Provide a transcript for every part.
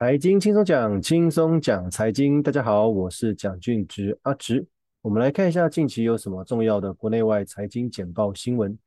财经轻松讲，轻松讲财经。大家好，我是蒋俊植阿植。我们来看一下近期有什么重要的国内外财经简报新闻。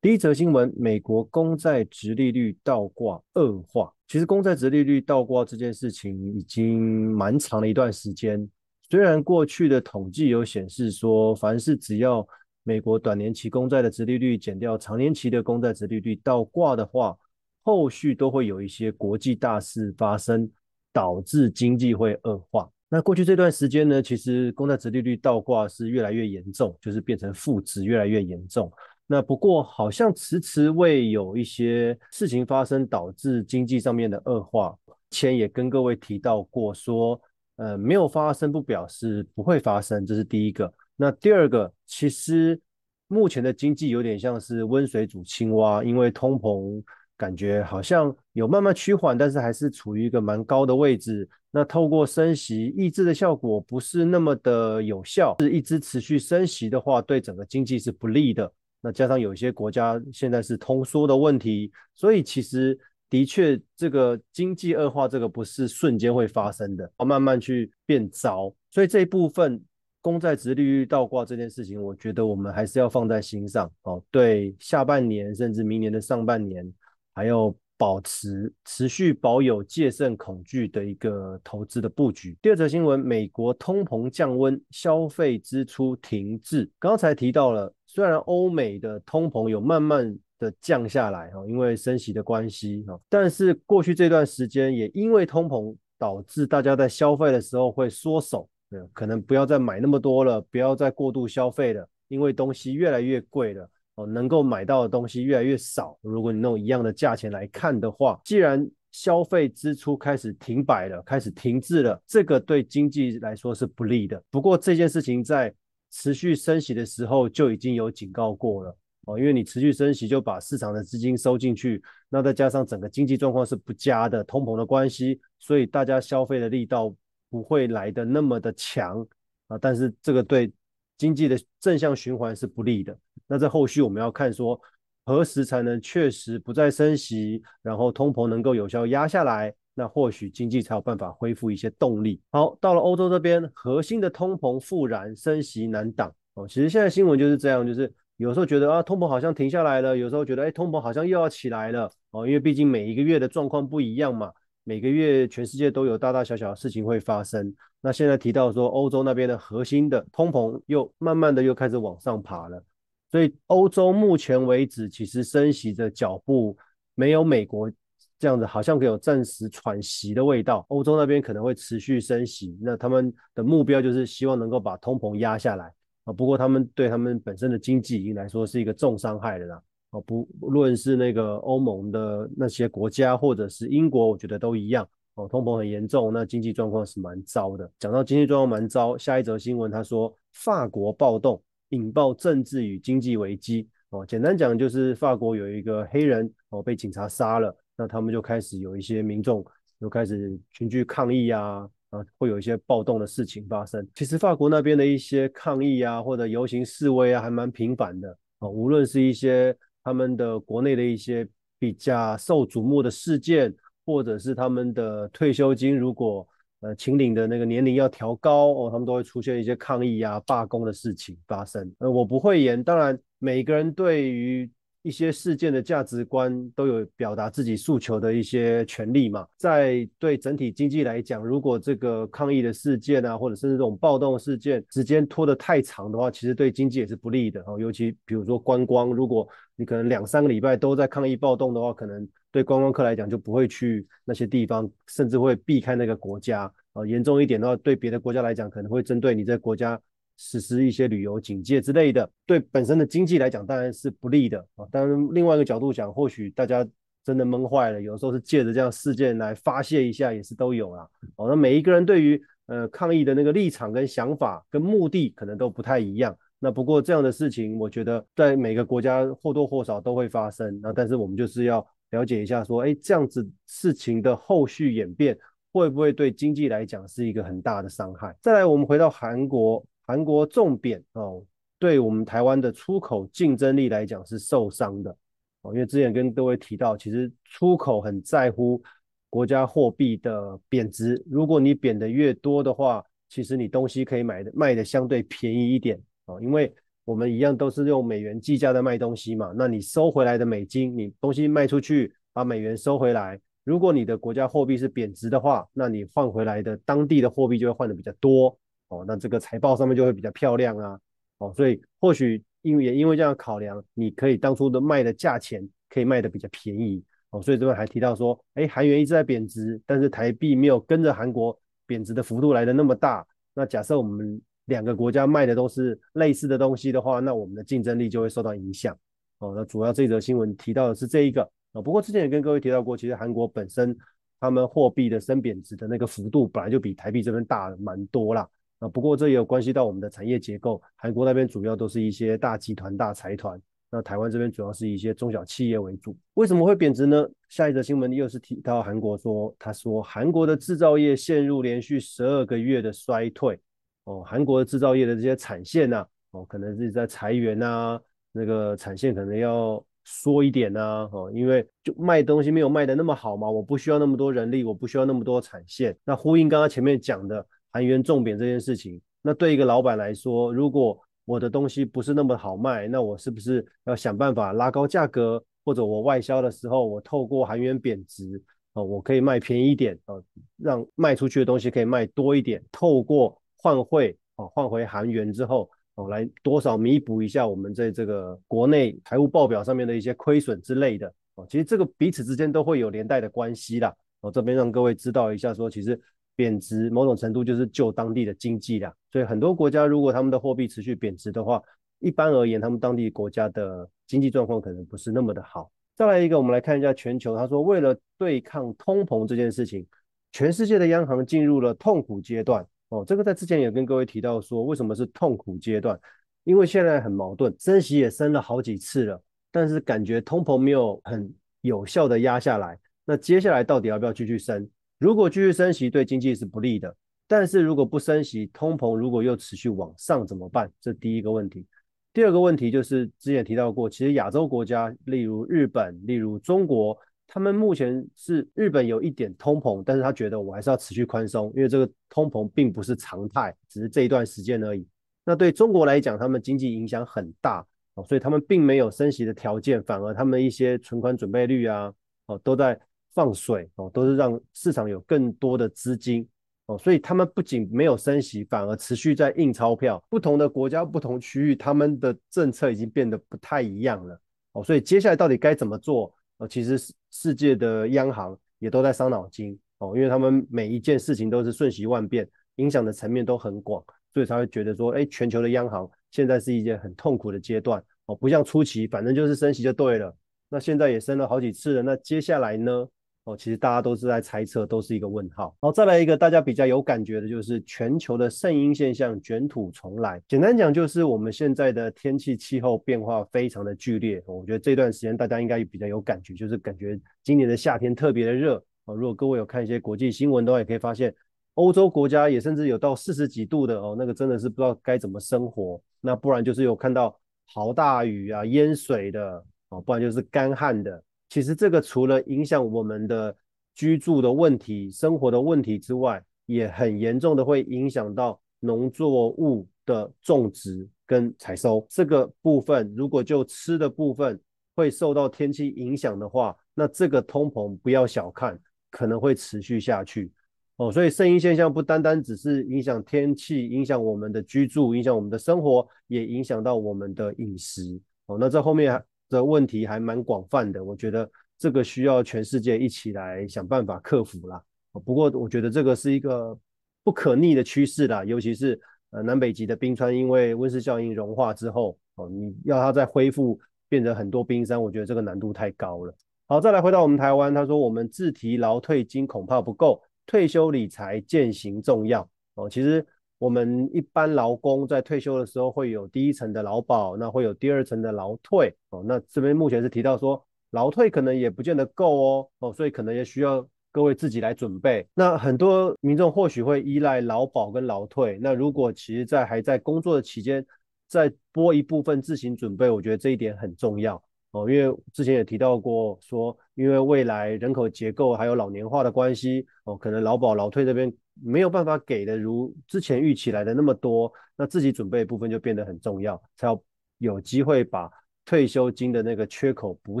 第一则新闻：美国公债殖利率倒挂恶化。其实公债殖利率倒挂这件事情已经蛮长的一段时间。虽然过去的统计有显示说，凡是只要美国短年期公债的殖利率减掉长年期的公债殖利率倒挂的话，后续都会有一些国际大事发生，导致经济会恶化。那过去这段时间呢，其实公债殖利率倒挂是越来越严重，就是变成负值越来越严重。那不过好像迟迟未有一些事情发生，导致经济上面的恶化。前也跟各位提到过说，呃，没有发生不表示不会发生，这是第一个。那第二个，其实目前的经济有点像是温水煮青蛙，因为通膨。感觉好像有慢慢趋缓，但是还是处于一个蛮高的位置。那透过升息抑制的效果不是那么的有效，是一直持续升息的话，对整个经济是不利的。那加上有一些国家现在是通缩的问题，所以其实的确这个经济恶化这个不是瞬间会发生的，要慢慢去变糟。所以这一部分公债殖利率倒挂这件事情，我觉得我们还是要放在心上哦。对下半年甚至明年的上半年。还有保持持续保有戒慎恐惧的一个投资的布局。第二则新闻，美国通膨降温，消费支出停滞。刚才提到了，虽然欧美的通膨有慢慢的降下来哈，因为升息的关系哈，但是过去这段时间也因为通膨导致大家在消费的时候会缩手，可能不要再买那么多了，不要再过度消费了，因为东西越来越贵了。哦能够买到的东西越来越少。如果你用一样的价钱来看的话，既然消费支出开始停摆了，开始停滞了，这个对经济来说是不利的。不过这件事情在持续升息的时候就已经有警告过了哦，因为你持续升息就把市场的资金收进去，那再加上整个经济状况是不佳的，通膨的关系，所以大家消费的力道不会来的那么的强啊。但是这个对经济的正向循环是不利的。那在后续我们要看说，何时才能确实不再升息，然后通膨能够有效压下来，那或许经济才有办法恢复一些动力。好，到了欧洲这边，核心的通膨复燃，升息难挡哦。其实现在新闻就是这样，就是有时候觉得啊，通膨好像停下来了，有时候觉得哎，通膨好像又要起来了哦。因为毕竟每一个月的状况不一样嘛，每个月全世界都有大大小小的事情会发生。那现在提到说，欧洲那边的核心的通膨又慢慢的又开始往上爬了。所以欧洲目前为止，其实升息的脚步没有美国这样子，好像可有暂时喘息的味道。欧洲那边可能会持续升息，那他们的目标就是希望能够把通膨压下来啊。不过他们对他们本身的经济已经来说是一个重伤害的啦。啊，不论是那个欧盟的那些国家，或者是英国，我觉得都一样哦。通膨很严重，那经济状况是蛮糟的。讲到经济状况蛮糟，下一则新闻他说法国暴动。引爆政治与经济危机哦，简单讲就是法国有一个黑人哦被警察杀了，那他们就开始有一些民众就开始群聚抗议啊，啊会有一些暴动的事情发生。其实法国那边的一些抗议啊或者游行示威啊还蛮频繁的哦，无论是一些他们的国内的一些比较受瞩目的事件，或者是他们的退休金如果。呃，秦岭的那个年龄要调高哦，他们都会出现一些抗议啊、罢工的事情发生。呃，我不会言，当然每个人对于一些事件的价值观都有表达自己诉求的一些权利嘛。在对整体经济来讲，如果这个抗议的事件啊，或者是这种暴动事件时间拖得太长的话，其实对经济也是不利的哦。尤其比如说观光，如果你可能两三个礼拜都在抗议暴动的话，可能。对观光客来讲，就不会去那些地方，甚至会避开那个国家啊。严重一点的话，对别的国家来讲，可能会针对你这个国家实施一些旅游警戒之类的。对本身的经济来讲，当然是不利的啊。当然，另外一个角度讲，或许大家真的闷坏了，有时候是借着这样事件来发泄一下，也是都有啦。哦，那每一个人对于呃抗议的那个立场跟想法跟目的，可能都不太一样。那不过这样的事情，我觉得在每个国家或多或少都会发生。那但是我们就是要。了解一下，说，哎，这样子事情的后续演变会不会对经济来讲是一个很大的伤害？再来，我们回到韩国，韩国重贬哦，对我们台湾的出口竞争力来讲是受伤的哦，因为之前跟各位提到，其实出口很在乎国家货币的贬值。如果你贬的越多的话，其实你东西可以买的卖的相对便宜一点哦，因为我们一样都是用美元计价的卖东西嘛。那你收回来的美金，你东西卖出去把美元收回来。如果你的国家货币是贬值的话，那你换回来的当地的货币就会换的比较多哦，那这个财报上面就会比较漂亮啊哦，所以或许因为也因为这样考量，你可以当初的卖的价钱可以卖的比较便宜哦，所以这边还提到说，哎，韩元一直在贬值，但是台币没有跟着韩国贬值的幅度来的那么大。那假设我们两个国家卖的都是类似的东西的话，那我们的竞争力就会受到影响哦。那主要这则新闻提到的是这一个。啊，不过之前也跟各位提到过，其实韩国本身他们货币的升贬值的那个幅度本来就比台币这边大蛮多啦。啊，不过这也有关系到我们的产业结构，韩国那边主要都是一些大集团、大财团，那台湾这边主要是一些中小企业为主。为什么会贬值呢？下一则新闻又是提到韩国说，他说韩国的制造业陷入连续十二个月的衰退。哦，韩国的制造业的这些产线呐、哦，可能是在裁员啊，那个产线可能要。缩一点呐、哦，因为就卖东西没有卖的那么好嘛，我不需要那么多人力，我不需要那么多产线。那呼应刚刚前面讲的韩元重贬这件事情，那对一个老板来说，如果我的东西不是那么好卖，那我是不是要想办法拉高价格，或者我外销的时候，我透过韩元贬值，哦，我可以卖便宜一点，哦，让卖出去的东西可以卖多一点，透过换汇，哦，换回韩元之后。哦，来多少弥补一下我们在这个国内财务报表上面的一些亏损之类的哦，其实这个彼此之间都会有连带的关系啦。哦，这边让各位知道一下说，说其实贬值某种程度就是救当地的经济啦。所以很多国家如果他们的货币持续贬值的话，一般而言他们当地国家的经济状况可能不是那么的好。再来一个，我们来看一下全球，他说为了对抗通膨这件事情，全世界的央行进入了痛苦阶段。哦，这个在之前也跟各位提到说，为什么是痛苦阶段？因为现在很矛盾，升息也升了好几次了，但是感觉通膨没有很有效的压下来。那接下来到底要不要继续升？如果继续升息，对经济是不利的；但是如果不升息，通膨如果又持续往上怎么办？这第一个问题。第二个问题就是之前提到过，其实亚洲国家，例如日本，例如中国。他们目前是日本有一点通膨，但是他觉得我还是要持续宽松，因为这个通膨并不是常态，只是这一段时间而已。那对中国来讲，他们经济影响很大哦，所以他们并没有升息的条件，反而他们一些存款准备率啊，哦都在放水哦，都是让市场有更多的资金哦，所以他们不仅没有升息，反而持续在印钞票。不同的国家、不同区域，他们的政策已经变得不太一样了哦，所以接下来到底该怎么做？哦，其实世界的央行也都在伤脑筋哦，因为他们每一件事情都是瞬息万变，影响的层面都很广，所以才会觉得说，哎，全球的央行现在是一件很痛苦的阶段哦，不像初期，反正就是升息就对了。那现在也升了好几次了，那接下来呢？哦，其实大家都是在猜测，都是一个问号。好，再来一个大家比较有感觉的，就是全球的圣婴现象卷土重来。简单讲，就是我们现在的天气气候变化非常的剧烈。我觉得这段时间大家应该比较有感觉，就是感觉今年的夏天特别的热。哦，如果各位有看一些国际新闻的话，也可以发现欧洲国家也甚至有到四十几度的哦，那个真的是不知道该怎么生活。那不然就是有看到豪大雨啊、淹水的哦，不然就是干旱的。其实这个除了影响我们的居住的问题、生活的问题之外，也很严重的会影响到农作物的种植跟采收。这个部分如果就吃的部分会受到天气影响的话，那这个通膨不要小看，可能会持续下去。哦，所以圣婴现象不单单只是影响天气、影响我们的居住、影响我们的生活，也影响到我们的饮食。哦，那这后面。的问题还蛮广泛的，我觉得这个需要全世界一起来想办法克服啦。不过我觉得这个是一个不可逆的趋势啦，尤其是呃南北极的冰川因为温室效应融化之后，哦，你要它再恢复变成很多冰山，我觉得这个难度太高了。好，再来回到我们台湾，他说我们自提劳退金恐怕不够，退休理财践行重要。哦，其实。我们一般劳工在退休的时候会有第一层的劳保，那会有第二层的劳退哦。那这边目前是提到说劳退可能也不见得够哦哦，所以可能也需要各位自己来准备。那很多民众或许会依赖劳保跟劳退，那如果其实在还在工作的期间再拨一部分自行准备，我觉得这一点很重要哦，因为之前也提到过说，因为未来人口结构还有老年化的关系，哦，可能劳保劳退这边没有办法给的如之前预期来的那么多，那自己准备的部分就变得很重要，才要有机会把退休金的那个缺口补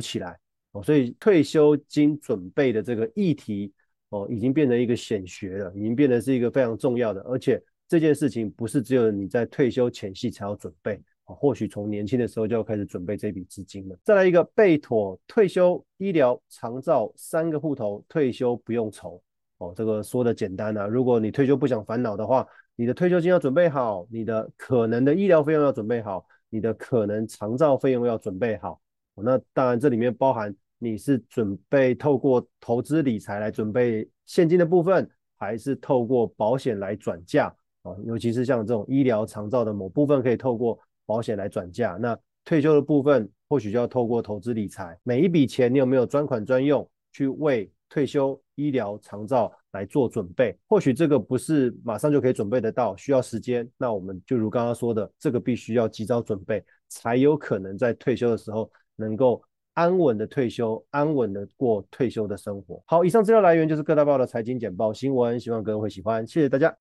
起来。哦，所以退休金准备的这个议题，哦，已经变成一个显学了，已经变得是一个非常重要的，而且这件事情不是只有你在退休前夕才要准备。或许从年轻的时候就要开始准备这笔资金了。再来一个备妥退休医疗长照三个户头，退休不用愁。哦，这个说的简单啊。如果你退休不想烦恼的话，你的退休金要准备好，你的可能的医疗费用要准备好，你的可能长照费用要准备好。那当然这里面包含你是准备透过投资理财来准备现金的部分，还是透过保险来转嫁。哦，尤其是像这种医疗长照的某部分可以透过。保险来转嫁，那退休的部分或许就要透过投资理财。每一笔钱你有没有专款专用去为退休医疗长照来做准备？或许这个不是马上就可以准备得到，需要时间。那我们就如刚刚说的，这个必须要及早准备，才有可能在退休的时候能够安稳的退休，安稳的过退休的生活。好，以上资料来源就是各大报的财经简报新闻，希望各位会喜欢，谢谢大家。